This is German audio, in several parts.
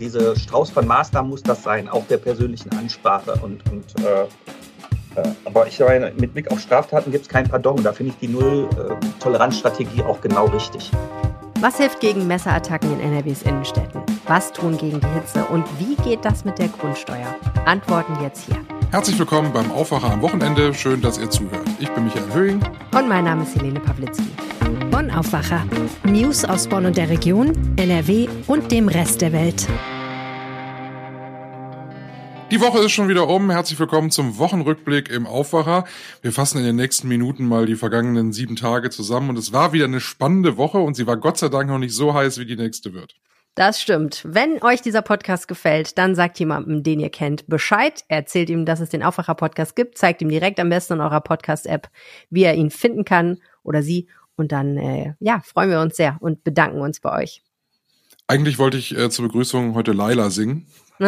Diese Strauß von Maßnahmen muss das sein, auch der persönlichen Ansprache. Und, und äh, äh, aber ich meine, mit Blick auf Straftaten gibt es kein Pardon. Da finde ich die Null-Toleranz-Strategie auch genau richtig. Was hilft gegen Messerattacken in NRWs Innenstädten? Was tun gegen die Hitze? Und wie geht das mit der Grundsteuer? Antworten jetzt hier. Herzlich willkommen beim Aufwacher am Wochenende. Schön, dass ihr zuhört. Ich bin Michael Höhing. Und mein Name ist Helene Pawlitzki. Bonn Aufwacher. News aus Bonn und der Region, NRW und dem Rest der Welt. Die Woche ist schon wieder um. Herzlich willkommen zum Wochenrückblick im Aufwacher. Wir fassen in den nächsten Minuten mal die vergangenen sieben Tage zusammen und es war wieder eine spannende Woche und sie war Gott sei Dank noch nicht so heiß, wie die nächste wird. Das stimmt. Wenn euch dieser Podcast gefällt, dann sagt jemandem, den ihr kennt, Bescheid. Erzählt ihm, dass es den Aufwacher-Podcast gibt. Zeigt ihm direkt am besten in eurer Podcast-App, wie er ihn finden kann oder sie. Und dann, äh, ja, freuen wir uns sehr und bedanken uns bei euch. Eigentlich wollte ich äh, zur Begrüßung heute Laila singen. du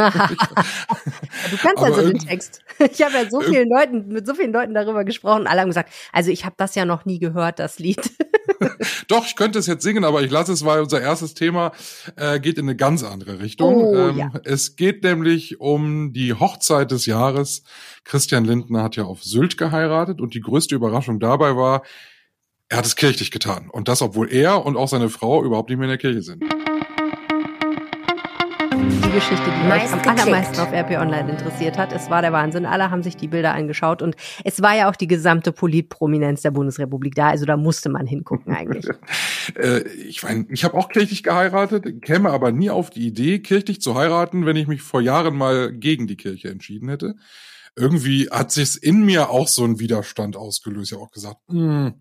kannst also den Text. Ich habe ja so vielen Leuten, mit so vielen Leuten darüber gesprochen. Alle haben gesagt, also ich habe das ja noch nie gehört, das Lied. Doch, ich könnte es jetzt singen, aber ich lasse es, weil unser erstes Thema äh, geht in eine ganz andere Richtung. Oh, ähm, ja. Es geht nämlich um die Hochzeit des Jahres. Christian Lindner hat ja auf Sylt geheiratet und die größte Überraschung dabei war, er hat es kirchlich getan. Und das, obwohl er und auch seine Frau überhaupt nicht mehr in der Kirche sind. Die Geschichte, die mich am allermeisten auf RP Online interessiert hat. Es war der Wahnsinn. Alle haben sich die Bilder angeschaut und es war ja auch die gesamte Politprominenz der Bundesrepublik da. Also da musste man hingucken eigentlich. äh, ich meine, ich habe auch kirchlich geheiratet, käme aber nie auf die Idee, kirchlich zu heiraten, wenn ich mich vor Jahren mal gegen die Kirche entschieden hätte. Irgendwie hat sich's in mir auch so ein Widerstand ausgelöst. Ich habe auch gesagt, mh, hm,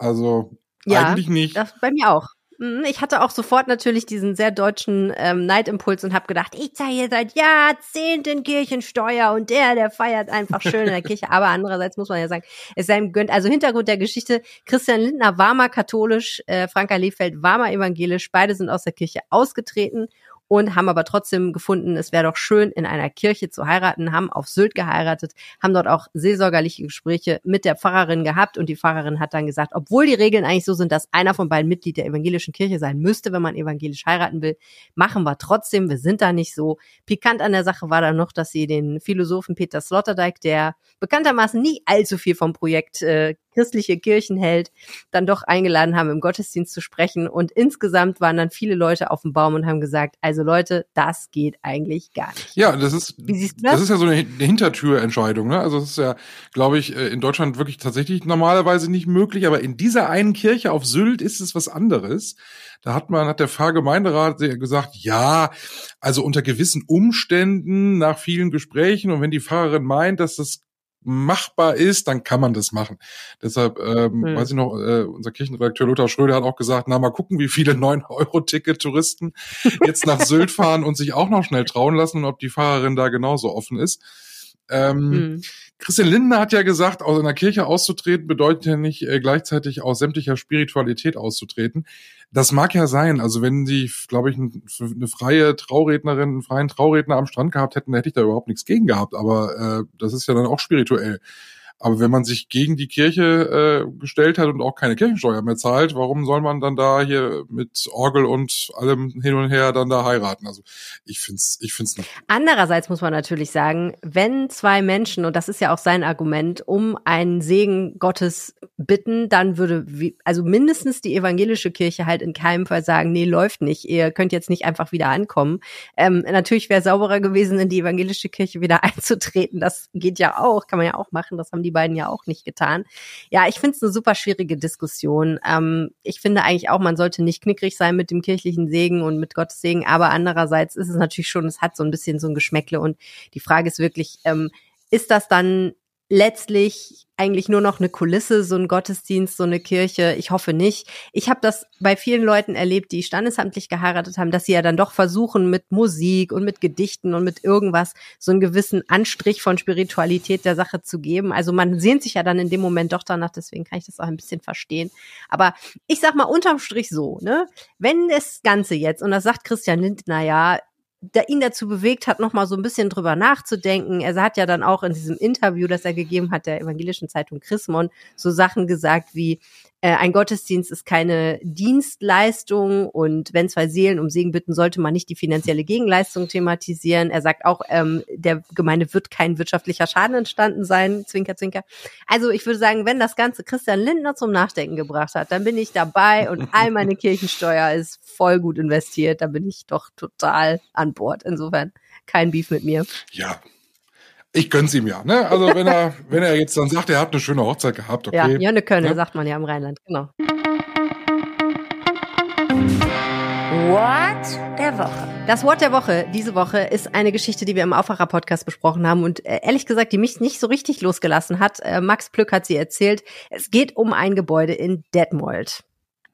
also ja, eigentlich nicht. Das bei mir auch. Mhm, ich hatte auch sofort natürlich diesen sehr deutschen ähm, Neidimpuls und habe gedacht, ich zahle hier seit Jahrzehnten Kirchensteuer und der, der feiert einfach schön in der Kirche. Aber andererseits muss man ja sagen, es sei ihm gönnt. Also Hintergrund der Geschichte, Christian Lindner war mal katholisch, äh, Franka Lehfeld war mal evangelisch, beide sind aus der Kirche ausgetreten und haben aber trotzdem gefunden, es wäre doch schön, in einer Kirche zu heiraten, haben auf Sylt geheiratet, haben dort auch seelsorgerliche Gespräche mit der Pfarrerin gehabt und die Pfarrerin hat dann gesagt, obwohl die Regeln eigentlich so sind, dass einer von beiden Mitglied der evangelischen Kirche sein müsste, wenn man evangelisch heiraten will, machen wir trotzdem, wir sind da nicht so. Pikant an der Sache war dann noch, dass sie den Philosophen Peter Sloterdijk, der bekanntermaßen nie allzu viel vom Projekt äh, christliche Kirchen hält, dann doch eingeladen haben, im Gottesdienst zu sprechen. Und insgesamt waren dann viele Leute auf dem Baum und haben gesagt, also Leute, das geht eigentlich gar nicht. Ja, das ist, das? das ist ja so eine Hintertürentscheidung. Ne? Also das ist ja, glaube ich, äh, in Deutschland wirklich tatsächlich normalerweise nicht möglich. Aber in dieser einen Kirche auf Sylt ist es was anderes. Da hat man, hat der Pfarrgemeinderat gesagt, ja, also unter gewissen Umständen, nach vielen Gesprächen und wenn die Pfarrerin meint, dass das machbar ist, dann kann man das machen. Deshalb, ähm, hm. weiß ich noch, äh, unser Kirchenredakteur Lothar Schröder hat auch gesagt, na mal gucken, wie viele 9-Euro-Ticket-Touristen jetzt nach Sylt fahren und sich auch noch schnell trauen lassen und ob die Fahrerin da genauso offen ist. Ähm, hm. Christian Lindner hat ja gesagt, aus einer Kirche auszutreten bedeutet ja nicht äh, gleichzeitig aus sämtlicher Spiritualität auszutreten. Das mag ja sein. Also wenn sie, glaube ich, eine freie Traurednerin, einen freien Trauredner am Strand gehabt hätten, hätte ich da überhaupt nichts gegen gehabt. Aber äh, das ist ja dann auch spirituell. Aber wenn man sich gegen die Kirche äh, gestellt hat und auch keine Kirchensteuer mehr zahlt, warum soll man dann da hier mit Orgel und allem hin und her dann da heiraten? Also ich find's, ich find's nicht. Andererseits muss man natürlich sagen, wenn zwei Menschen, und das ist ja auch sein Argument, um einen Segen Gottes bitten, dann würde, also mindestens die evangelische Kirche halt in keinem Fall sagen, nee, läuft nicht, ihr könnt jetzt nicht einfach wieder ankommen. Ähm, natürlich wäre sauberer gewesen, in die evangelische Kirche wieder einzutreten. Das geht ja auch, kann man ja auch machen. Das haben die die beiden ja auch nicht getan. Ja, ich finde es eine super schwierige Diskussion. Ähm, ich finde eigentlich auch, man sollte nicht knickrig sein mit dem kirchlichen Segen und mit Gottes Segen, aber andererseits ist es natürlich schon, es hat so ein bisschen so ein Geschmäckle und die Frage ist wirklich, ähm, ist das dann letztlich eigentlich nur noch eine Kulisse, so ein Gottesdienst, so eine Kirche. Ich hoffe nicht. Ich habe das bei vielen Leuten erlebt, die standesamtlich geheiratet haben, dass sie ja dann doch versuchen, mit Musik und mit Gedichten und mit irgendwas so einen gewissen Anstrich von Spiritualität der Sache zu geben. Also man sehnt sich ja dann in dem Moment doch danach, deswegen kann ich das auch ein bisschen verstehen. Aber ich sag mal unterm Strich so, ne? Wenn das Ganze jetzt, und das sagt Christian Lindner ja, der ihn dazu bewegt hat, noch mal so ein bisschen drüber nachzudenken. Er hat ja dann auch in diesem Interview, das er gegeben hat, der evangelischen Zeitung Chrismon, so Sachen gesagt wie, äh, ein Gottesdienst ist keine Dienstleistung und wenn zwei Seelen um Segen bitten, sollte man nicht die finanzielle Gegenleistung thematisieren. Er sagt auch, ähm, der Gemeinde wird kein wirtschaftlicher Schaden entstanden sein, zwinker, zwinker. Also ich würde sagen, wenn das Ganze Christian Lindner zum Nachdenken gebracht hat, dann bin ich dabei und all meine Kirchensteuer ist voll gut investiert. Da bin ich doch total an Bord. Insofern kein Beef mit mir. Ja, ich gönn's ihm ja, ne? Also wenn er, wenn er jetzt dann sagt, er hat eine schöne Hochzeit gehabt, okay. Ja, Jönne Könne, ne? sagt man ja im Rheinland, genau. What der Woche. Das Wort der Woche diese Woche ist eine Geschichte, die wir im Aufwacher-Podcast besprochen haben und äh, ehrlich gesagt, die mich nicht so richtig losgelassen hat. Äh, Max Plück hat sie erzählt. Es geht um ein Gebäude in Detmold.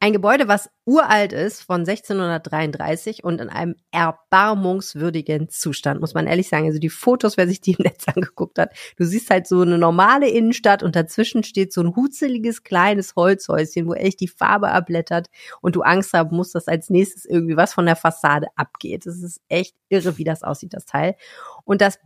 Ein Gebäude, was uralt ist, von 1633 und in einem erbarmungswürdigen Zustand, muss man ehrlich sagen. Also die Fotos, wer sich die im Netz angeguckt hat, du siehst halt so eine normale Innenstadt und dazwischen steht so ein hutzeliges kleines Holzhäuschen, wo echt die Farbe abblättert und du Angst haben musst, dass als nächstes irgendwie was von der Fassade abgeht. Es ist echt irre, wie das aussieht, das Teil. Und das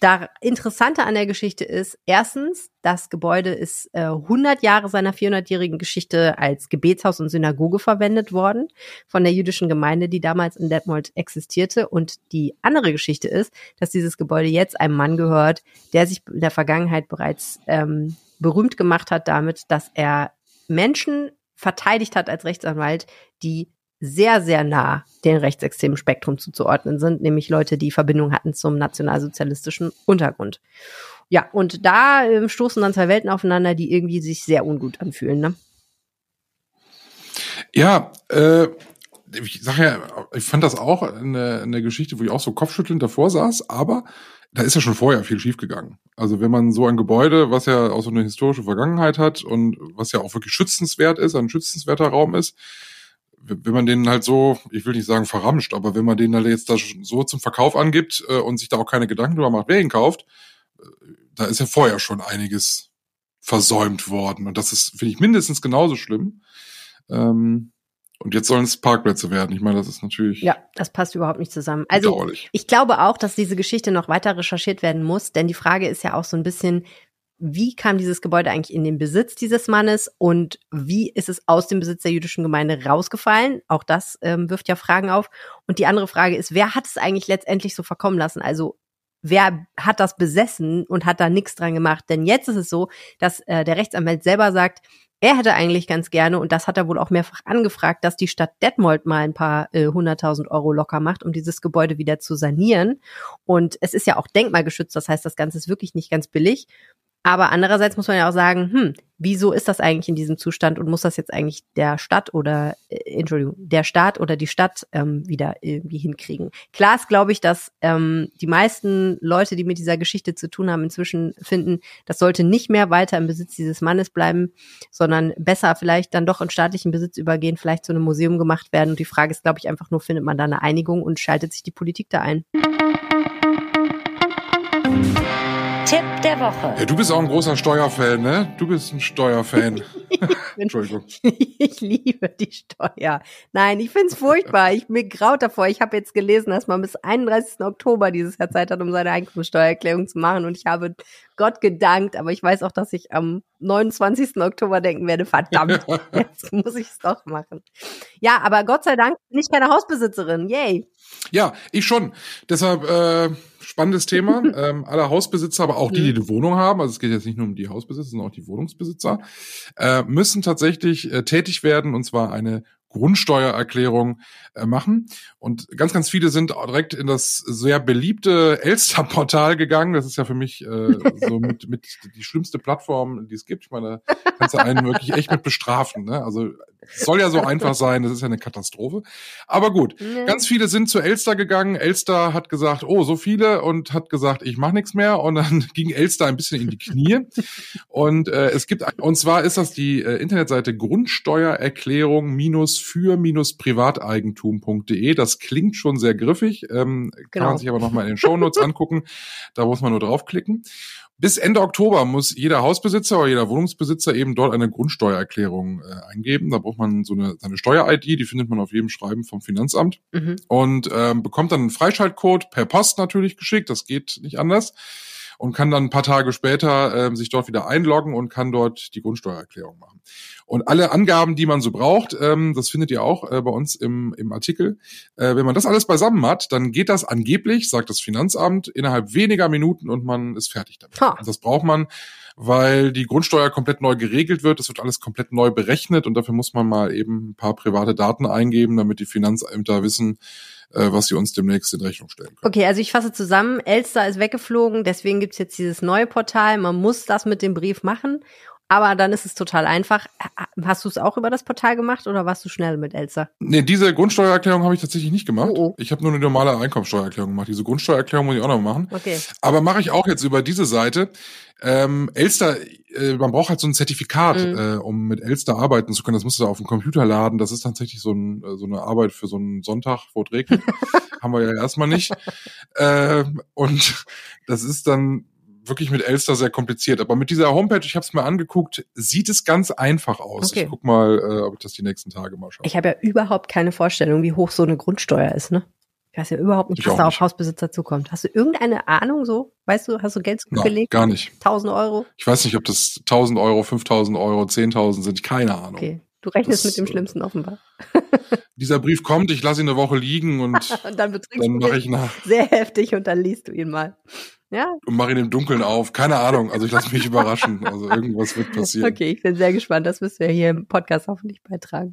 da Interessante an der Geschichte ist, erstens, das Gebäude ist äh, 100 Jahre seiner 400-jährigen Geschichte als Gebetshaus und Synagoge verwendet worden von der jüdischen Gemeinde, die damals in Detmold existierte. Und die andere Geschichte ist, dass dieses Gebäude jetzt einem Mann gehört, der sich in der Vergangenheit bereits ähm, berühmt gemacht hat damit, dass er Menschen verteidigt hat als Rechtsanwalt, die sehr, sehr nah den rechtsextremen Spektrum zuzuordnen sind, nämlich Leute, die Verbindung hatten zum nationalsozialistischen Untergrund. Ja, und da äh, stoßen dann zwei Welten aufeinander, die irgendwie sich sehr ungut anfühlen. Ne? Ja, äh, ich sag ja, ich fand das auch eine, eine Geschichte, wo ich auch so kopfschüttelnd davor saß, aber da ist ja schon vorher viel schiefgegangen. Also wenn man so ein Gebäude, was ja auch so eine historische Vergangenheit hat und was ja auch wirklich schützenswert ist, ein schützenswerter Raum ist, wenn man den halt so, ich will nicht sagen verramscht, aber wenn man den halt jetzt da so zum Verkauf angibt äh, und sich da auch keine Gedanken drüber macht, wer ihn kauft, äh, da ist ja vorher schon einiges versäumt worden. Und das ist, finde ich, mindestens genauso schlimm. Ähm, und jetzt sollen es Parkplätze werden. Ich meine, das ist natürlich. Ja, das passt überhaupt nicht zusammen. Also, ich glaube auch, dass diese Geschichte noch weiter recherchiert werden muss, denn die Frage ist ja auch so ein bisschen, wie kam dieses Gebäude eigentlich in den Besitz dieses Mannes und wie ist es aus dem Besitz der jüdischen Gemeinde rausgefallen? Auch das ähm, wirft ja Fragen auf. Und die andere Frage ist, wer hat es eigentlich letztendlich so verkommen lassen? Also wer hat das besessen und hat da nichts dran gemacht? Denn jetzt ist es so, dass äh, der Rechtsanwalt selber sagt, er hätte eigentlich ganz gerne, und das hat er wohl auch mehrfach angefragt, dass die Stadt Detmold mal ein paar äh, hunderttausend äh, Euro locker macht, um dieses Gebäude wieder zu sanieren. Und es ist ja auch denkmalgeschützt, das heißt, das Ganze ist wirklich nicht ganz billig. Aber andererseits muss man ja auch sagen, hm, wieso ist das eigentlich in diesem Zustand und muss das jetzt eigentlich der Stadt oder, äh, Entschuldigung, der Staat oder die Stadt ähm, wieder irgendwie hinkriegen? Klar ist, glaube ich, dass ähm, die meisten Leute, die mit dieser Geschichte zu tun haben, inzwischen finden, das sollte nicht mehr weiter im Besitz dieses Mannes bleiben, sondern besser vielleicht dann doch in staatlichen Besitz übergehen, vielleicht zu einem Museum gemacht werden. Und die Frage ist, glaube ich, einfach nur, findet man da eine Einigung und schaltet sich die Politik da ein? Tipp der Woche. Ja, du bist auch ein großer Steuerfan, ne? Du bist ein Steuerfan. Entschuldigung. ich liebe die Steuer. Nein, ich find's furchtbar. Ich mir graut davor. Ich habe jetzt gelesen, dass man bis 31. Oktober dieses Jahr Zeit hat, um seine Einkommensteuererklärung zu machen. Und ich habe Gott gedankt, aber ich weiß auch, dass ich am 29. Oktober denken werde, verdammt, jetzt muss ich es doch machen. Ja, aber Gott sei Dank bin ich keine Hausbesitzerin. Yay. Ja, ich schon. Deshalb äh, spannendes Thema. ähm, alle Hausbesitzer, aber auch die, die mhm. eine Wohnung haben, also es geht jetzt nicht nur um die Hausbesitzer, sondern auch die Wohnungsbesitzer, äh, müssen tatsächlich äh, tätig werden und zwar eine Grundsteuererklärung äh, machen. Und ganz, ganz viele sind direkt in das sehr beliebte Elster-Portal gegangen. Das ist ja für mich äh, so mit, mit die schlimmste Plattform, die es gibt. Ich meine, da kannst du einen wirklich echt mit bestrafen. Ne? Also soll ja so einfach sein, das ist ja eine Katastrophe. Aber gut, ja. ganz viele sind zu Elster gegangen. Elster hat gesagt, oh, so viele und hat gesagt, ich mache nichts mehr. Und dann ging Elster ein bisschen in die Knie. und äh, es gibt, und zwar ist das die äh, Internetseite Grundsteuererklärung minus für minus privateigentum.de. Das klingt schon sehr griffig, ähm, genau. kann man genau. sich aber nochmal in den Shownotes angucken. Da muss man nur draufklicken. Bis Ende Oktober muss jeder Hausbesitzer oder jeder Wohnungsbesitzer eben dort eine Grundsteuererklärung äh, eingeben. Da braucht man so eine, seine Steuer-ID, die findet man auf jedem Schreiben vom Finanzamt mhm. und ähm, bekommt dann einen Freischaltcode per Post natürlich geschickt. Das geht nicht anders. Und kann dann ein paar Tage später äh, sich dort wieder einloggen und kann dort die Grundsteuererklärung machen. Und alle Angaben, die man so braucht, ähm, das findet ihr auch äh, bei uns im, im Artikel. Äh, wenn man das alles beisammen hat, dann geht das angeblich, sagt das Finanzamt, innerhalb weniger Minuten und man ist fertig damit. Ha. Das braucht man, weil die Grundsteuer komplett neu geregelt wird. Es wird alles komplett neu berechnet und dafür muss man mal eben ein paar private Daten eingeben, damit die Finanzämter wissen, äh, was sie uns demnächst in Rechnung stellen können. Okay, also ich fasse zusammen, Elster ist weggeflogen, deswegen gibt's jetzt dieses neue Portal. Man muss das mit dem Brief machen aber dann ist es total einfach. Hast du es auch über das Portal gemacht oder warst du schnell mit Elsa? Nee, diese Grundsteuererklärung habe ich tatsächlich nicht gemacht. Oh, oh. Ich habe nur eine normale Einkommensteuererklärung gemacht. Diese Grundsteuererklärung muss ich auch noch machen. Okay. Aber mache ich auch jetzt über diese Seite. Ähm, Elster, äh, man braucht halt so ein Zertifikat, mhm. äh, um mit Elster arbeiten zu können. Das musst du auf dem Computer laden. Das ist tatsächlich so, ein, äh, so eine Arbeit für so einen Sonntag, wo es regnet. Haben wir ja erstmal nicht. äh, und das ist dann wirklich mit Elster sehr kompliziert. Aber mit dieser Homepage, ich habe es mir angeguckt, sieht es ganz einfach aus. Okay. Ich guck mal, äh, ob ich das die nächsten Tage mal schaue. Ich habe ja überhaupt keine Vorstellung, wie hoch so eine Grundsteuer ist, ne? Ich weiß ja überhaupt nicht, ich was da auf Hausbesitzer zukommt. Hast du irgendeine Ahnung so? Weißt du, hast du Geld zugelegt? Gar nicht. 1000 Euro? Ich weiß nicht, ob das 1000 Euro, 5000 Euro, 10.000 sind. Keine Ahnung. Okay. Du rechnest das, mit dem Schlimmsten offenbar. dieser Brief kommt, ich lasse ihn eine Woche liegen und, und dann, dann mache ich nach. Sehr heftig und dann liest du ihn mal. Ja. Und mache ihn im Dunkeln auf. Keine Ahnung. Also ich lasse mich überraschen. Also irgendwas wird passieren. Okay, ich bin sehr gespannt. Das du ja hier im Podcast hoffentlich beitragen.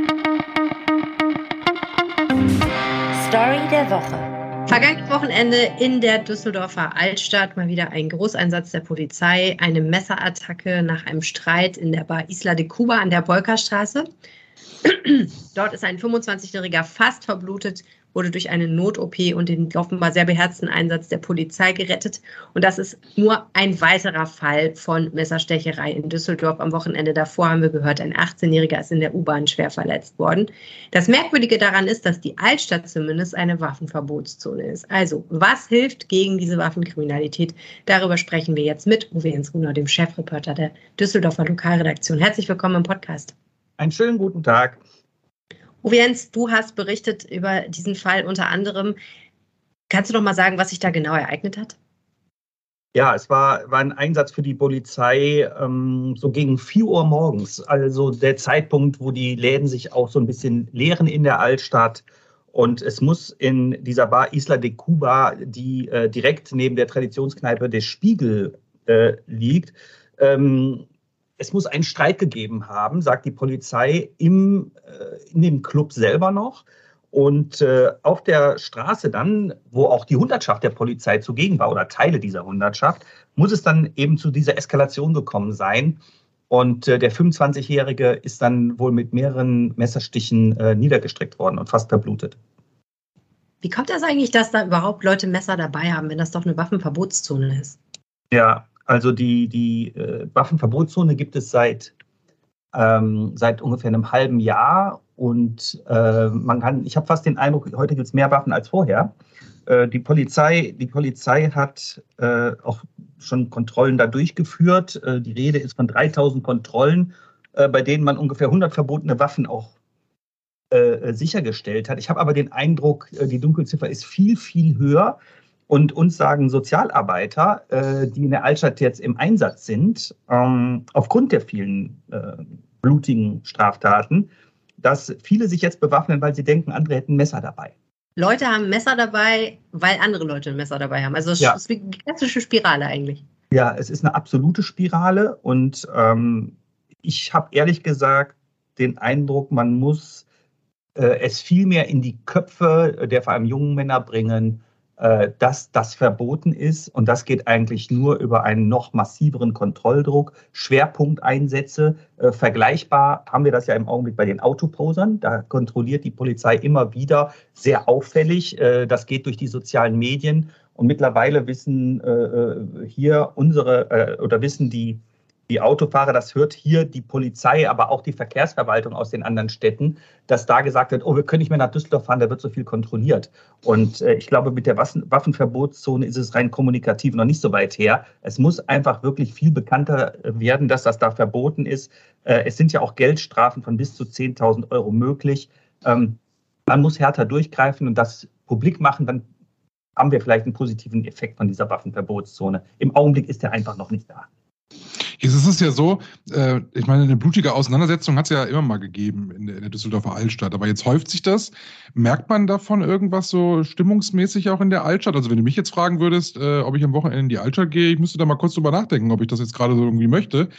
Story der Woche. Vergangenes Wochenende in der Düsseldorfer Altstadt mal wieder ein Großeinsatz der Polizei, eine Messerattacke nach einem Streit in der Bar Isla de Cuba an der Bolkerstraße. Dort ist ein 25-Jähriger fast verblutet wurde durch eine Not-OP und den offenbar sehr beherzten Einsatz der Polizei gerettet. Und das ist nur ein weiterer Fall von Messerstecherei in Düsseldorf. Am Wochenende davor haben wir gehört, ein 18-Jähriger ist in der U-Bahn schwer verletzt worden. Das Merkwürdige daran ist, dass die Altstadt zumindest eine Waffenverbotszone ist. Also, was hilft gegen diese Waffenkriminalität? Darüber sprechen wir jetzt mit Uwe Jens Runer, dem Chefreporter der Düsseldorfer Lokalredaktion. Herzlich willkommen im Podcast. Einen schönen guten Tag. Uwe Jens, du hast berichtet über diesen Fall unter anderem. Kannst du noch mal sagen, was sich da genau ereignet hat? Ja, es war, war ein Einsatz für die Polizei ähm, so gegen 4 Uhr morgens, also der Zeitpunkt, wo die Läden sich auch so ein bisschen leeren in der Altstadt. Und es muss in dieser Bar Isla de Cuba, die äh, direkt neben der Traditionskneipe des Spiegel äh, liegt, ähm, es muss einen Streit gegeben haben, sagt die Polizei, im, äh, in dem Club selber noch. Und äh, auf der Straße dann, wo auch die Hundertschaft der Polizei zugegen war oder Teile dieser Hundertschaft, muss es dann eben zu dieser Eskalation gekommen sein. Und äh, der 25-Jährige ist dann wohl mit mehreren Messerstichen äh, niedergestreckt worden und fast verblutet. Wie kommt das eigentlich, dass da überhaupt Leute Messer dabei haben, wenn das doch eine Waffenverbotszone ist? Ja, also die, die äh, Waffenverbotszone gibt es seit, ähm, seit ungefähr einem halben Jahr und äh, man kann, ich habe fast den Eindruck, heute gibt es mehr Waffen als vorher. Äh, die Polizei, die Polizei hat äh, auch schon Kontrollen da durchgeführt. Äh, die Rede ist von 3000 Kontrollen, äh, bei denen man ungefähr 100 verbotene Waffen auch sichergestellt hat. Ich habe aber den Eindruck, die Dunkelziffer ist viel, viel höher. Und uns sagen Sozialarbeiter, äh, die in der Altstadt jetzt im Einsatz sind, ähm, aufgrund der vielen äh, blutigen Straftaten, dass viele sich jetzt bewaffnen, weil sie denken, andere hätten Messer dabei. Leute haben Messer dabei, weil andere Leute ein Messer dabei haben. Also es ja. ist eine klassische Spirale eigentlich. Ja, es ist eine absolute Spirale und ähm, ich habe ehrlich gesagt den Eindruck, man muss äh, es viel mehr in die Köpfe der vor allem jungen Männer bringen, dass das verboten ist. Und das geht eigentlich nur über einen noch massiveren Kontrolldruck, Schwerpunkteinsätze. Äh, vergleichbar haben wir das ja im Augenblick bei den Autoposern. Da kontrolliert die Polizei immer wieder sehr auffällig. Äh, das geht durch die sozialen Medien. Und mittlerweile wissen hier unsere oder wissen die die Autofahrer, das hört hier die Polizei, aber auch die Verkehrsverwaltung aus den anderen Städten, dass da gesagt wird, oh, wir können nicht mehr nach Düsseldorf fahren, da wird so viel kontrolliert. Und äh, ich glaube, mit der Waffenverbotszone ist es rein kommunikativ noch nicht so weit her. Es muss einfach wirklich viel bekannter werden, dass das da verboten ist. Äh, es sind ja auch Geldstrafen von bis zu 10.000 Euro möglich. Ähm, man muss härter durchgreifen und das publik machen, dann haben wir vielleicht einen positiven Effekt von dieser Waffenverbotszone. Im Augenblick ist der einfach noch nicht da. Jetzt ist es ja so, äh, ich meine, eine blutige Auseinandersetzung hat es ja immer mal gegeben in der, in der, Düsseldorfer Altstadt. Aber jetzt häuft sich das. Merkt man davon irgendwas so stimmungsmäßig auch in der Altstadt? Also wenn du mich jetzt fragen würdest, äh, ob ich am Wochenende in die Altstadt gehe, ich müsste da mal kurz drüber nachdenken, ob ich das jetzt gerade so irgendwie möchte.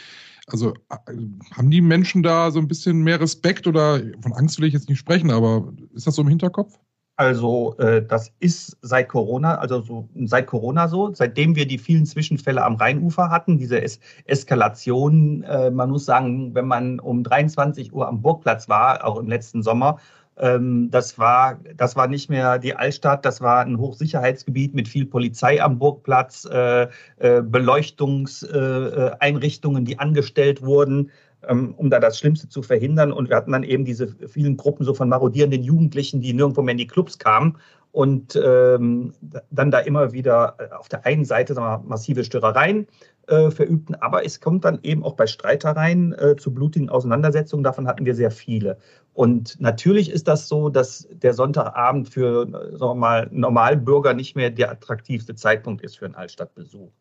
Also äh, haben die Menschen da so ein bisschen mehr Respekt oder von Angst will ich jetzt nicht sprechen, aber ist das so im Hinterkopf? Also äh, das ist seit Corona, also so seit Corona so, seitdem wir die vielen Zwischenfälle am Rheinufer hatten, diese es Eskalation, äh, man muss sagen, wenn man um 23 Uhr am Burgplatz war, auch im letzten Sommer, ähm, das war, das war nicht mehr die Altstadt, das war ein Hochsicherheitsgebiet mit viel Polizei am Burgplatz, äh, äh Beleuchtungseinrichtungen, äh, die angestellt wurden. Ähm, um da das Schlimmste zu verhindern. Und wir hatten dann eben diese vielen Gruppen so von marodierenden Jugendlichen, die nirgendwo mehr in die Clubs kamen und ähm, dann da immer wieder äh, auf der einen Seite wir, massive Störereien äh, verübten, aber es kommt dann eben auch bei Streitereien äh, zu blutigen Auseinandersetzungen. Davon hatten wir sehr viele. Und natürlich ist das so, dass der Sonntagabend für sagen wir mal, Normalbürger nicht mehr der attraktivste Zeitpunkt ist für einen Altstadtbesuch.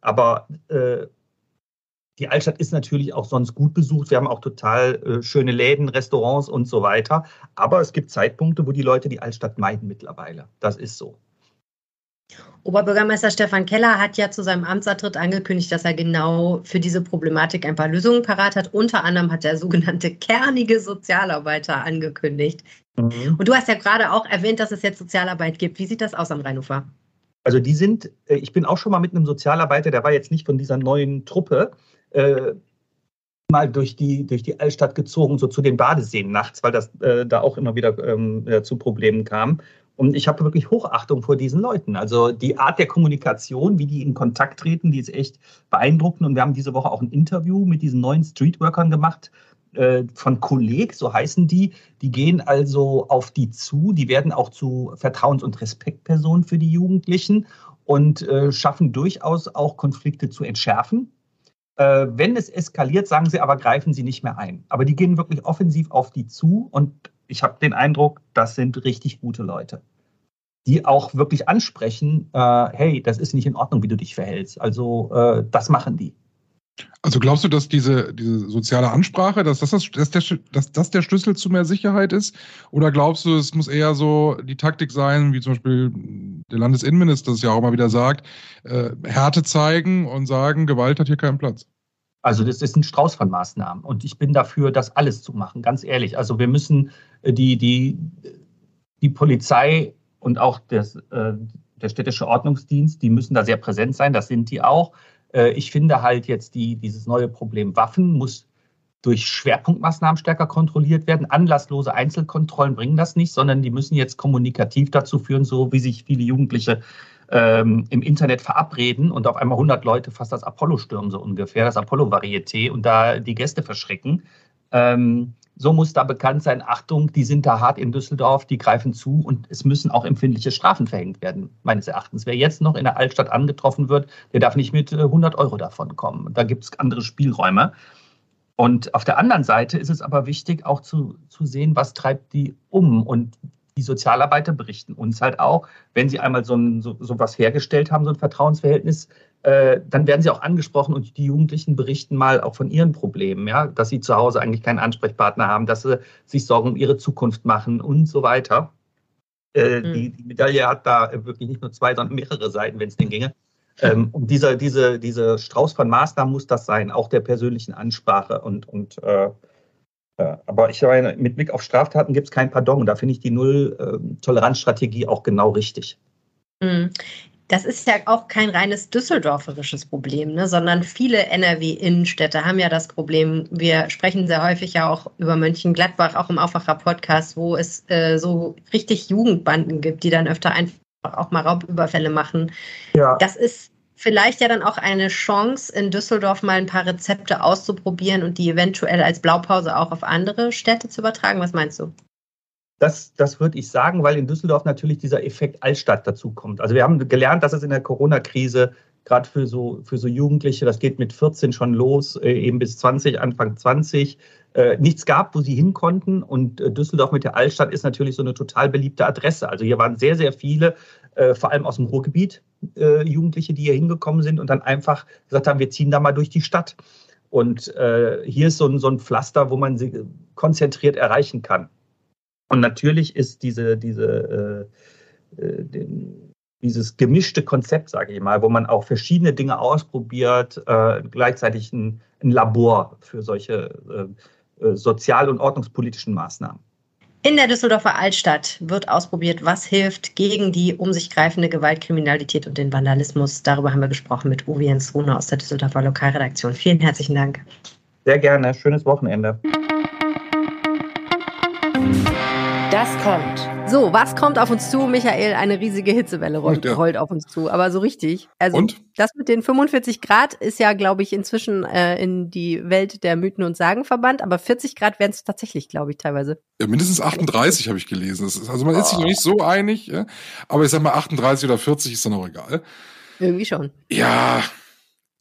Aber äh, die Altstadt ist natürlich auch sonst gut besucht. Wir haben auch total äh, schöne Läden, Restaurants und so weiter. Aber es gibt Zeitpunkte, wo die Leute die Altstadt meiden mittlerweile. Das ist so. Oberbürgermeister Stefan Keller hat ja zu seinem Amtsantritt angekündigt, dass er genau für diese Problematik ein paar Lösungen parat hat. Unter anderem hat er sogenannte kernige Sozialarbeiter angekündigt. Mhm. Und du hast ja gerade auch erwähnt, dass es jetzt Sozialarbeit gibt. Wie sieht das aus am Rheinufer? Also die sind, äh, ich bin auch schon mal mit einem Sozialarbeiter, der war jetzt nicht von dieser neuen Truppe, äh, mal durch die, durch die Altstadt gezogen, so zu den Badeseen nachts, weil das äh, da auch immer wieder ähm, zu Problemen kam. Und ich habe wirklich Hochachtung vor diesen Leuten. Also die Art der Kommunikation, wie die in Kontakt treten, die ist echt beeindruckend. Und wir haben diese Woche auch ein Interview mit diesen neuen Streetworkern gemacht äh, von Kolleg, so heißen die. Die gehen also auf die zu. Die werden auch zu Vertrauens- und Respektpersonen für die Jugendlichen und äh, schaffen durchaus auch Konflikte zu entschärfen. Äh, wenn es eskaliert, sagen sie aber, greifen sie nicht mehr ein. Aber die gehen wirklich offensiv auf die zu und ich habe den Eindruck, das sind richtig gute Leute, die auch wirklich ansprechen, äh, hey, das ist nicht in Ordnung, wie du dich verhältst. Also äh, das machen die. Also glaubst du, dass diese, diese soziale Ansprache, dass das, das, dass, der, dass das der Schlüssel zu mehr Sicherheit ist? Oder glaubst du, es muss eher so die Taktik sein, wie zum Beispiel der Landesinnenminister es ja auch mal wieder sagt, äh, Härte zeigen und sagen, Gewalt hat hier keinen Platz? Also das ist ein Strauß von Maßnahmen. Und ich bin dafür, das alles zu machen, ganz ehrlich. Also wir müssen äh, die, die, die Polizei und auch das, äh, der städtische Ordnungsdienst, die müssen da sehr präsent sein, das sind die auch. Äh, ich finde halt jetzt die, dieses neue Problem Waffen muss durch Schwerpunktmaßnahmen stärker kontrolliert werden. Anlasslose Einzelkontrollen bringen das nicht, sondern die müssen jetzt kommunikativ dazu führen, so wie sich viele Jugendliche ähm, im Internet verabreden und auf einmal 100 Leute fast das Apollo stürmen, so ungefähr, das Apollo-Varieté und da die Gäste verschrecken. Ähm, so muss da bekannt sein, Achtung, die sind da hart in Düsseldorf, die greifen zu und es müssen auch empfindliche Strafen verhängt werden, meines Erachtens. Wer jetzt noch in der Altstadt angetroffen wird, der darf nicht mit 100 äh, Euro davon kommen. Da gibt es andere Spielräume. Und auf der anderen Seite ist es aber wichtig, auch zu, zu sehen, was treibt die um und die Sozialarbeiter berichten uns halt auch, wenn sie einmal so, ein, so, so was hergestellt haben, so ein Vertrauensverhältnis, äh, dann werden sie auch angesprochen und die Jugendlichen berichten mal auch von ihren Problemen, ja, dass sie zu Hause eigentlich keinen Ansprechpartner haben, dass sie sich Sorgen um ihre Zukunft machen und so weiter. Äh, mhm. die, die, Medaille hat da wirklich nicht nur zwei, sondern mehrere Seiten, wenn es denn ginge. Ähm, und dieser diese, diese Strauß von Maßnahmen muss das sein, auch der persönlichen Ansprache und, und äh, äh, aber ich meine, mit Blick auf Straftaten gibt es kein Pardon. Da finde ich die Null-Toleranz-Strategie ähm, auch genau richtig. Das ist ja auch kein reines düsseldorferisches Problem, ne? sondern viele NRW-Innenstädte haben ja das Problem. Wir sprechen sehr häufig ja auch über Mönchengladbach, auch im Aufwacher-Podcast, wo es äh, so richtig Jugendbanden gibt, die dann öfter einfach auch mal Raubüberfälle machen. Ja. Das ist vielleicht ja dann auch eine Chance, in Düsseldorf mal ein paar Rezepte auszuprobieren und die eventuell als Blaupause auch auf andere Städte zu übertragen. Was meinst du? Das, das würde ich sagen, weil in Düsseldorf natürlich dieser Effekt Altstadt dazu kommt. Also wir haben gelernt, dass es in der Corona-Krise gerade für so, für so Jugendliche, das geht mit 14 schon los, äh, eben bis 20, Anfang 20, äh, nichts gab, wo sie hin konnten. Und äh, Düsseldorf mit der Altstadt ist natürlich so eine total beliebte Adresse. Also hier waren sehr, sehr viele, vor allem aus dem Ruhrgebiet, Jugendliche, die hier hingekommen sind und dann einfach gesagt haben, wir ziehen da mal durch die Stadt. Und hier ist so ein, so ein Pflaster, wo man sie konzentriert erreichen kann. Und natürlich ist diese, diese, äh, äh, den, dieses gemischte Konzept, sage ich mal, wo man auch verschiedene Dinge ausprobiert, äh, gleichzeitig ein, ein, Labor für solche äh, äh, sozial- und ordnungspolitischen Maßnahmen. In der Düsseldorfer Altstadt wird ausprobiert, was hilft gegen die um sich greifende Gewaltkriminalität und den Vandalismus. Darüber haben wir gesprochen mit Uwe Jens Rune aus der Düsseldorfer Lokalredaktion. Vielen herzlichen Dank. Sehr gerne. Schönes Wochenende. Kommt. So, was kommt auf uns zu, Michael? Eine riesige Hitzewelle rollt, ja. rollt auf uns zu, aber so richtig. Also und? das mit den 45 Grad ist ja, glaube ich, inzwischen äh, in die Welt der Mythen und Sagen verbannt, aber 40 Grad wären es tatsächlich, glaube ich, teilweise. Ja, mindestens 38 habe ich gelesen. Ist, also man ist sich noch nicht so einig, ja? aber ich sag mal 38 oder 40 ist dann auch egal. Irgendwie schon. Ja,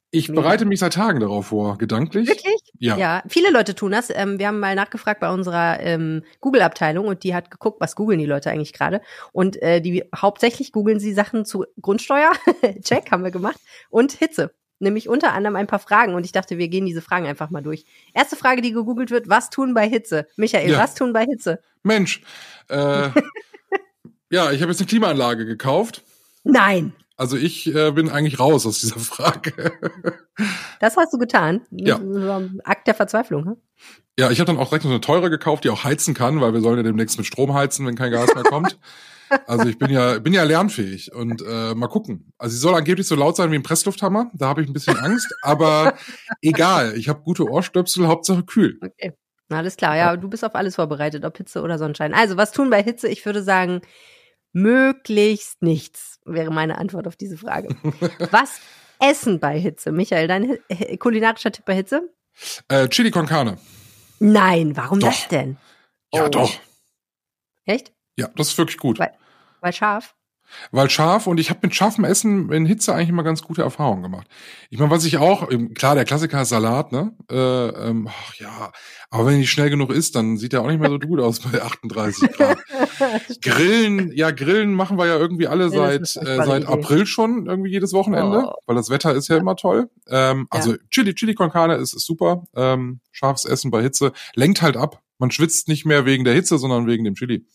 ich bereite mich seit Tagen darauf vor, gedanklich. Wirklich? Ja. Ja, viele Leute tun das. Ähm, wir haben mal nachgefragt bei unserer ähm, Google-Abteilung und die hat geguckt, was googeln die Leute eigentlich gerade. Und äh, die hauptsächlich googeln sie Sachen zu Grundsteuer, Check haben wir gemacht, und Hitze. Nämlich unter anderem ein paar Fragen und ich dachte, wir gehen diese Fragen einfach mal durch. Erste Frage, die gegoogelt wird, was tun bei Hitze? Michael, ja. was tun bei Hitze? Mensch, äh, ja, ich habe jetzt eine Klimaanlage gekauft. Nein. Also ich äh, bin eigentlich raus aus dieser Frage. das hast du getan? Ja. Akt der Verzweiflung, hm? Ja, ich habe dann auch direkt so eine teure gekauft, die auch heizen kann, weil wir sollen ja demnächst mit Strom heizen, wenn kein Gas mehr kommt. Also ich bin ja bin ja lernfähig und äh, mal gucken. Also sie soll angeblich so laut sein wie ein Presslufthammer. Da habe ich ein bisschen Angst, aber egal. Ich habe gute Ohrstöpsel, Hauptsache kühl. Okay. Alles klar, ja, du bist auf alles vorbereitet, ob Hitze oder Sonnenschein. Also, was tun bei Hitze? Ich würde sagen, möglichst nichts, wäre meine Antwort auf diese Frage. Was essen bei Hitze? Michael, dein kulinarischer Tipp bei Hitze? Äh, Chili con Carne. Nein, warum doch. das denn? Ja, oh. doch. Echt? Ja, das ist wirklich gut. Weil, weil scharf? Weil scharf und ich habe mit scharfem Essen in Hitze eigentlich immer ganz gute Erfahrungen gemacht. Ich meine, was ich auch, klar, der Klassiker ist Salat, ne? Äh, ähm, ach, ja, aber wenn die schnell genug ist, dann sieht der auch nicht mehr so gut aus bei 38 Grad. Grillen, ja, Grillen machen wir ja irgendwie alle seit äh, seit April schon irgendwie jedes Wochenende, oh. weil das Wetter ist ja immer toll. Ähm, ja. Also Chili, Chili con Carne ist, ist super. Ähm, scharfes Essen bei Hitze lenkt halt ab. Man schwitzt nicht mehr wegen der Hitze, sondern wegen dem Chili.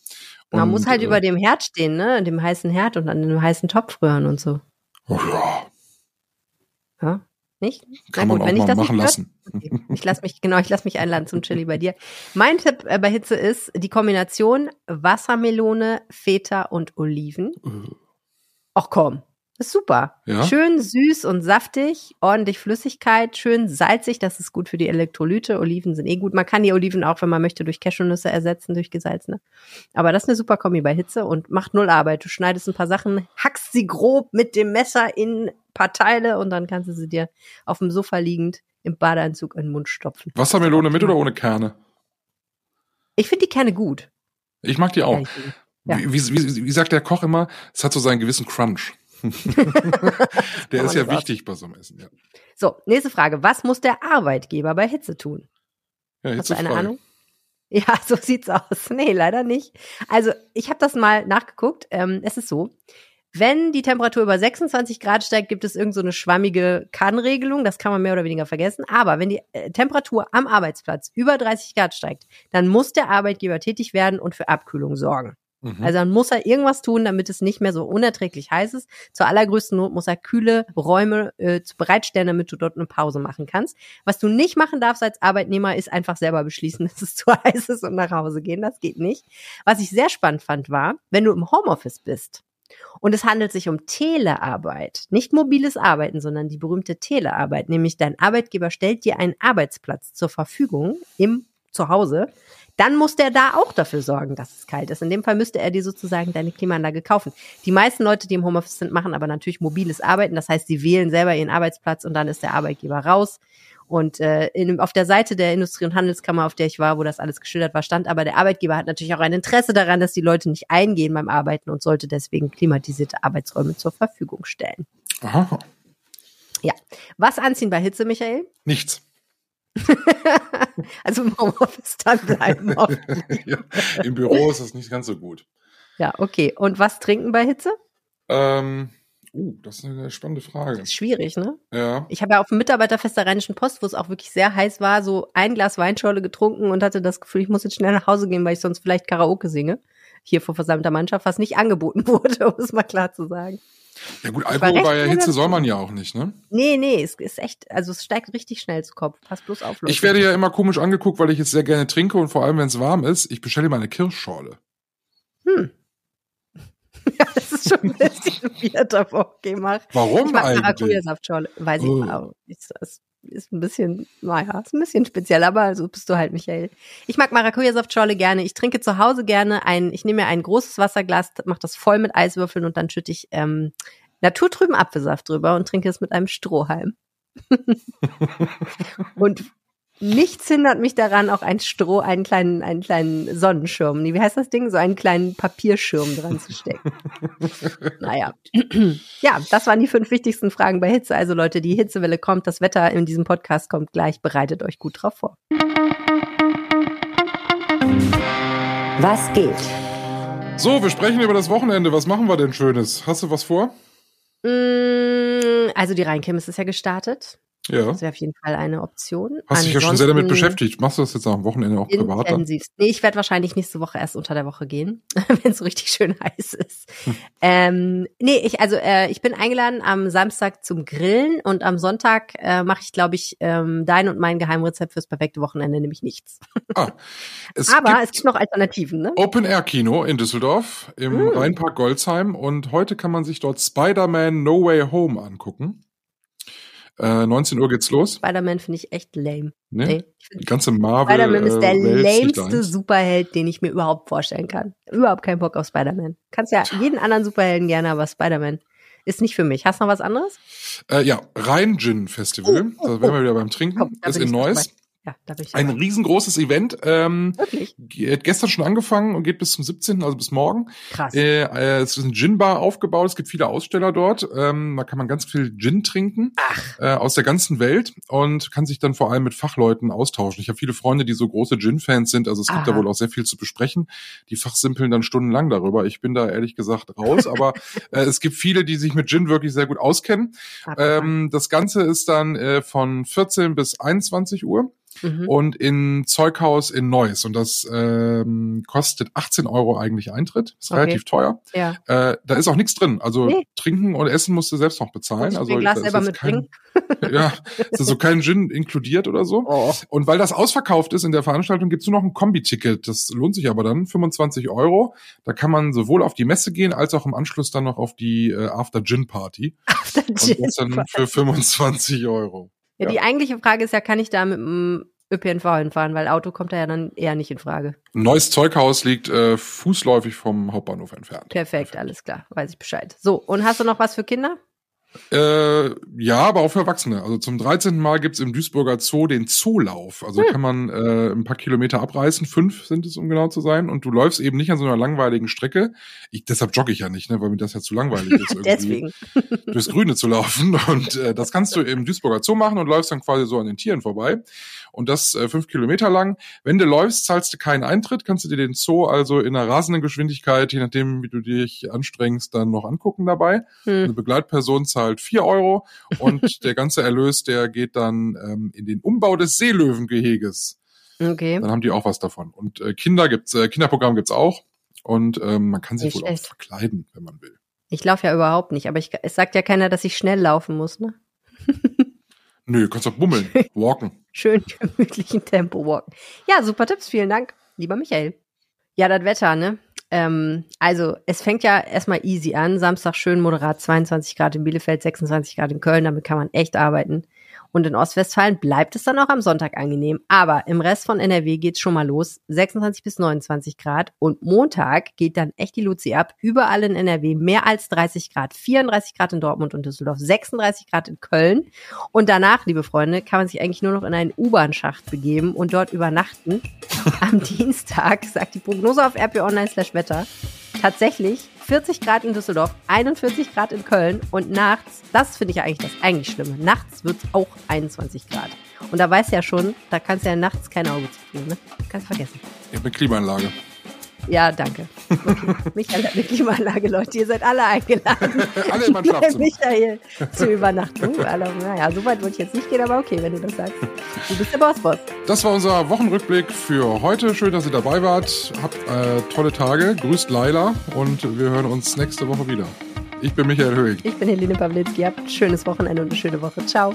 Man und, muss halt äh, über dem Herd stehen, ne? Dem heißen Herd und an dem heißen Topf rühren und so. Oh ja. Ja? Nicht? Kann gut, man auch mal machen lassen. Okay. Ich lasse mich, genau, ich lasse mich einladen zum Chili bei dir. Mein Tipp äh, bei Hitze ist die Kombination Wassermelone, Feta und Oliven. Äh. Ach komm. Ist super. Ja? Schön süß und saftig, ordentlich Flüssigkeit, schön salzig, das ist gut für die Elektrolyte. Oliven sind eh gut. Man kann die Oliven auch, wenn man möchte, durch Cashewnüsse ersetzen, durch gesalzene. Aber das ist eine super Kombi bei Hitze und macht null Arbeit. Du schneidest ein paar Sachen, hackst sie grob mit dem Messer in ein paar Teile und dann kannst du sie dir auf dem Sofa liegend im Badeanzug in den Mund stopfen. Wassermelone mit oder ohne Kerne? Ich finde die Kerne gut. Ich mag die auch. Ja. Wie, wie, wie, wie sagt der Koch immer, es hat so seinen gewissen Crunch. der ist ja wichtig bei so einem Essen, ja. So, nächste Frage. Was muss der Arbeitgeber bei Hitze tun? Ja, Hast du eine Ahnung? Ja, so sieht's aus. Nee, leider nicht. Also, ich habe das mal nachgeguckt. Ähm, es ist so, wenn die Temperatur über 26 Grad steigt, gibt es irgend so eine schwammige Kannregelung. Das kann man mehr oder weniger vergessen. Aber wenn die äh, Temperatur am Arbeitsplatz über 30 Grad steigt, dann muss der Arbeitgeber tätig werden und für Abkühlung sorgen. Mhm. Also dann muss er irgendwas tun, damit es nicht mehr so unerträglich heiß ist. Zur allergrößten Not muss er kühle Räume äh, bereitstellen, damit du dort eine Pause machen kannst. Was du nicht machen darfst als Arbeitnehmer, ist einfach selber beschließen, dass es zu heiß ist und nach Hause gehen. Das geht nicht. Was ich sehr spannend fand, war, wenn du im Homeoffice bist und es handelt sich um Telearbeit, nicht mobiles Arbeiten, sondern die berühmte Telearbeit, nämlich dein Arbeitgeber stellt dir einen Arbeitsplatz zur Verfügung im Zuhause, dann muss der da auch dafür sorgen, dass es kalt ist. In dem Fall müsste er dir sozusagen deine Klimaanlage kaufen. Die meisten Leute, die im Homeoffice sind, machen aber natürlich mobiles Arbeiten. Das heißt, sie wählen selber ihren Arbeitsplatz und dann ist der Arbeitgeber raus. Und äh, in, auf der Seite der Industrie- und Handelskammer, auf der ich war, wo das alles geschildert war, stand aber der Arbeitgeber hat natürlich auch ein Interesse daran, dass die Leute nicht eingehen beim Arbeiten und sollte deswegen klimatisierte Arbeitsräume zur Verfügung stellen. Aha. Ja. Was anziehen bei Hitze, Michael? Nichts. also im Homeoffice dann bleiben. ja, Im Büro ist das nicht ganz so gut. Ja, okay. Und was trinken bei Hitze? Ähm, uh, das ist eine spannende Frage. Das ist schwierig, ne? Ja. Ich habe ja auf dem Mitarbeiterfest der Rheinischen Post, wo es auch wirklich sehr heiß war, so ein Glas Weinschorle getrunken und hatte das Gefühl, ich muss jetzt schnell nach Hause gehen, weil ich sonst vielleicht Karaoke singe. Hier vor versammelter Mannschaft, was nicht angeboten wurde, um es mal klar zu sagen. Ja gut, Alkohol bei der Hitze soll man ja auch nicht, ne? Nee, nee, es ist echt, also es steigt richtig schnell zu Kopf. Pass bloß auf. Leute. Ich werde ja immer komisch angeguckt, weil ich jetzt sehr gerne trinke und vor allem, wenn es warm ist, ich bestelle immer eine Kirschschorle. Hm. Ja, das ist schon ein bisschen weird, aber okay, mach. Warum ich mag eigentlich? Maracuja-Saftschorle, weiß oh. ich auch. Ist, ist, ist ein bisschen, naja, ist ein bisschen speziell, aber so bist du halt, Michael. Ich mag Maracuja-Saftschorle gerne. Ich trinke zu Hause gerne ein, ich nehme mir ein großes Wasserglas, mache das voll mit Eiswürfeln und dann schütte ich ähm, naturtrüben Apfelsaft drüber und trinke es mit einem Strohhalm. und nichts hindert mich daran, auch ein Stroh, einen kleinen, einen kleinen Sonnenschirm, wie heißt das Ding? So einen kleinen Papierschirm dran zu stecken. naja. ja, das waren die fünf wichtigsten Fragen bei Hitze. Also Leute, die Hitzewelle kommt, das Wetter in diesem Podcast kommt gleich, bereitet euch gut drauf vor. Was geht? So, wir sprechen über das Wochenende. Was machen wir denn Schönes? Hast du was vor? Mm, also die Rheinkirmes ist ja gestartet. Ja. Das wäre auf jeden Fall eine Option. Hast dich ja schon sehr damit beschäftigt. Machst du das jetzt am Wochenende auch privat? Intensivst. Nee, ich werde wahrscheinlich nächste Woche erst unter der Woche gehen, wenn es richtig schön heiß ist. Hm. Ähm, nee, ich, also äh, ich bin eingeladen am Samstag zum Grillen und am Sonntag äh, mache ich, glaube ich, ähm, dein und mein Geheimrezept fürs perfekte Wochenende, nämlich nichts. Ah, es Aber gibt es gibt noch Alternativen, ne? Open Air Kino in Düsseldorf im hm. Rheinpark Goldsheim und heute kann man sich dort Spider-Man No Way Home angucken. Äh, 19 Uhr geht's los. Spider-Man finde ich echt lame. Nee? nee die ganze Marvel. Spider-Man ist der äh, lameste Superheld, den ich mir überhaupt vorstellen kann. Überhaupt keinen Bock auf Spider-Man. Kannst ja jeden anderen Superhelden gerne, aber Spider-Man ist nicht für mich. Hast du noch was anderes? Äh, ja, Rhein-Gin Festival. Oh, oh, da wären wir wieder beim Trinken. Komm, ist in Neuss. Ja, da bin ich Ein riesengroßes Event. Ähm, Wirklich? Hat gestern schon angefangen und geht bis zum 17., also bis morgen. Krass. Äh, äh, es ist ein Gin-Bar aufgebaut. Es gibt viele Aussteller dort. Ähm, da kann man ganz viel Gin trinken Ach. Äh, aus der ganzen Welt und kann sich dann vor allem mit Fachleuten austauschen. Ich habe viele Freunde, die so große Gin-Fans sind. Also es gibt Aha. da wohl auch sehr viel zu besprechen. Die fachsimpeln dann stundenlang darüber. Ich bin da ehrlich gesagt raus, aber äh, es gibt viele, die sich mit Gin wirklich sehr gut auskennen. Ähm, das Ganze ist dann äh, von 14 bis 21 Uhr. Mhm. und in Zeughaus in Neuss. Und das ähm, kostet 18 Euro eigentlich Eintritt. Ist okay. relativ teuer. Ja. Äh, da ist auch nichts drin. Also nee. trinken und essen musst du selbst noch bezahlen. Also Glas selber mitbringen. ja, ist also kein Gin inkludiert oder so. Oh. Und weil das ausverkauft ist in der Veranstaltung, gibt's nur noch ein Kombi-Ticket. Das lohnt sich aber dann, 25 Euro. Da kann man sowohl auf die Messe gehen, als auch im Anschluss dann noch auf die äh, After-Gin-Party. After-Gin. Und das dann für 25 Euro. Ja, die eigentliche Frage ist ja, kann ich da mit dem ÖPNV hinfahren, weil Auto kommt da ja dann eher nicht in Frage. Neues Zeughaus liegt äh, fußläufig vom Hauptbahnhof entfernt. Perfekt, Perfekt, alles klar, weiß ich Bescheid. So, und hast du noch was für Kinder? Äh, ja, aber auch für Erwachsene. Also zum 13. Mal gibt's im Duisburger Zoo den Zoolauf. Also hm. kann man äh, ein paar Kilometer abreißen, fünf sind es, um genau zu sein. Und du läufst eben nicht an so einer langweiligen Strecke. Ich, deshalb jogge ich ja nicht, ne, weil mir das ja zu langweilig ist, irgendwie Deswegen. durchs Grüne zu laufen. Und äh, das kannst du im Duisburger Zoo machen und läufst dann quasi so an den Tieren vorbei und das äh, fünf Kilometer lang. Wenn du läufst, zahlst du keinen Eintritt, kannst du dir den Zoo also in einer rasenden Geschwindigkeit, je nachdem, wie du dich anstrengst, dann noch angucken dabei. Hm. Eine Begleitperson zahlt vier Euro und der ganze Erlös, der geht dann ähm, in den Umbau des Seelöwengeheges. Okay. Dann haben die auch was davon. Und äh, Kinder gibt's, äh, Kinderprogramm gibt's auch. Und ähm, man kann sich Nicht wohl auch verkleiden, wenn man will. Ich laufe ja überhaupt nicht, aber ich, es sagt ja keiner, dass ich schnell laufen muss, ne? Nö, kannst doch bummeln, walken. Schön gemütlichen Tempo walken. Ja, super Tipps, vielen Dank, lieber Michael. Ja, das Wetter, ne? Ähm, also, es fängt ja erstmal easy an. Samstag schön moderat 22 Grad in Bielefeld, 26 Grad in Köln, damit kann man echt arbeiten. Und in Ostwestfalen bleibt es dann auch am Sonntag angenehm. Aber im Rest von NRW geht's schon mal los. 26 bis 29 Grad. Und Montag geht dann echt die Luzi ab. Überall in NRW mehr als 30 Grad. 34 Grad in Dortmund und Düsseldorf. 36 Grad in Köln. Und danach, liebe Freunde, kann man sich eigentlich nur noch in einen U-Bahn-Schacht begeben und dort übernachten. Am Dienstag sagt die Prognose auf RP Online slash Wetter tatsächlich 40 Grad in Düsseldorf, 41 Grad in Köln und nachts, das finde ich eigentlich das eigentlich Schlimme, nachts wird es auch 21 Grad. Und da weißt du ja schon, da kannst du ja nachts kein Auge zu ne? Kannst vergessen. Ich habe eine Klimaanlage. Ja, danke. Okay. Michael hat eine Klimaanlage, Leute. Ihr seid alle eingeladen. alle in mein Schlafzimmer. Michael zur Übernachtung. Also, naja, so weit würde ich jetzt nicht gehen, aber okay, wenn du das sagst. Du bist der Boss-Boss. Das war unser Wochenrückblick für heute. Schön, dass ihr dabei wart. Habt äh, tolle Tage. Grüßt Laila und wir hören uns nächste Woche wieder. Ich bin Michael Höhig. Ich bin Helene Pawlitzki. Habt ein schönes Wochenende und eine schöne Woche. Ciao.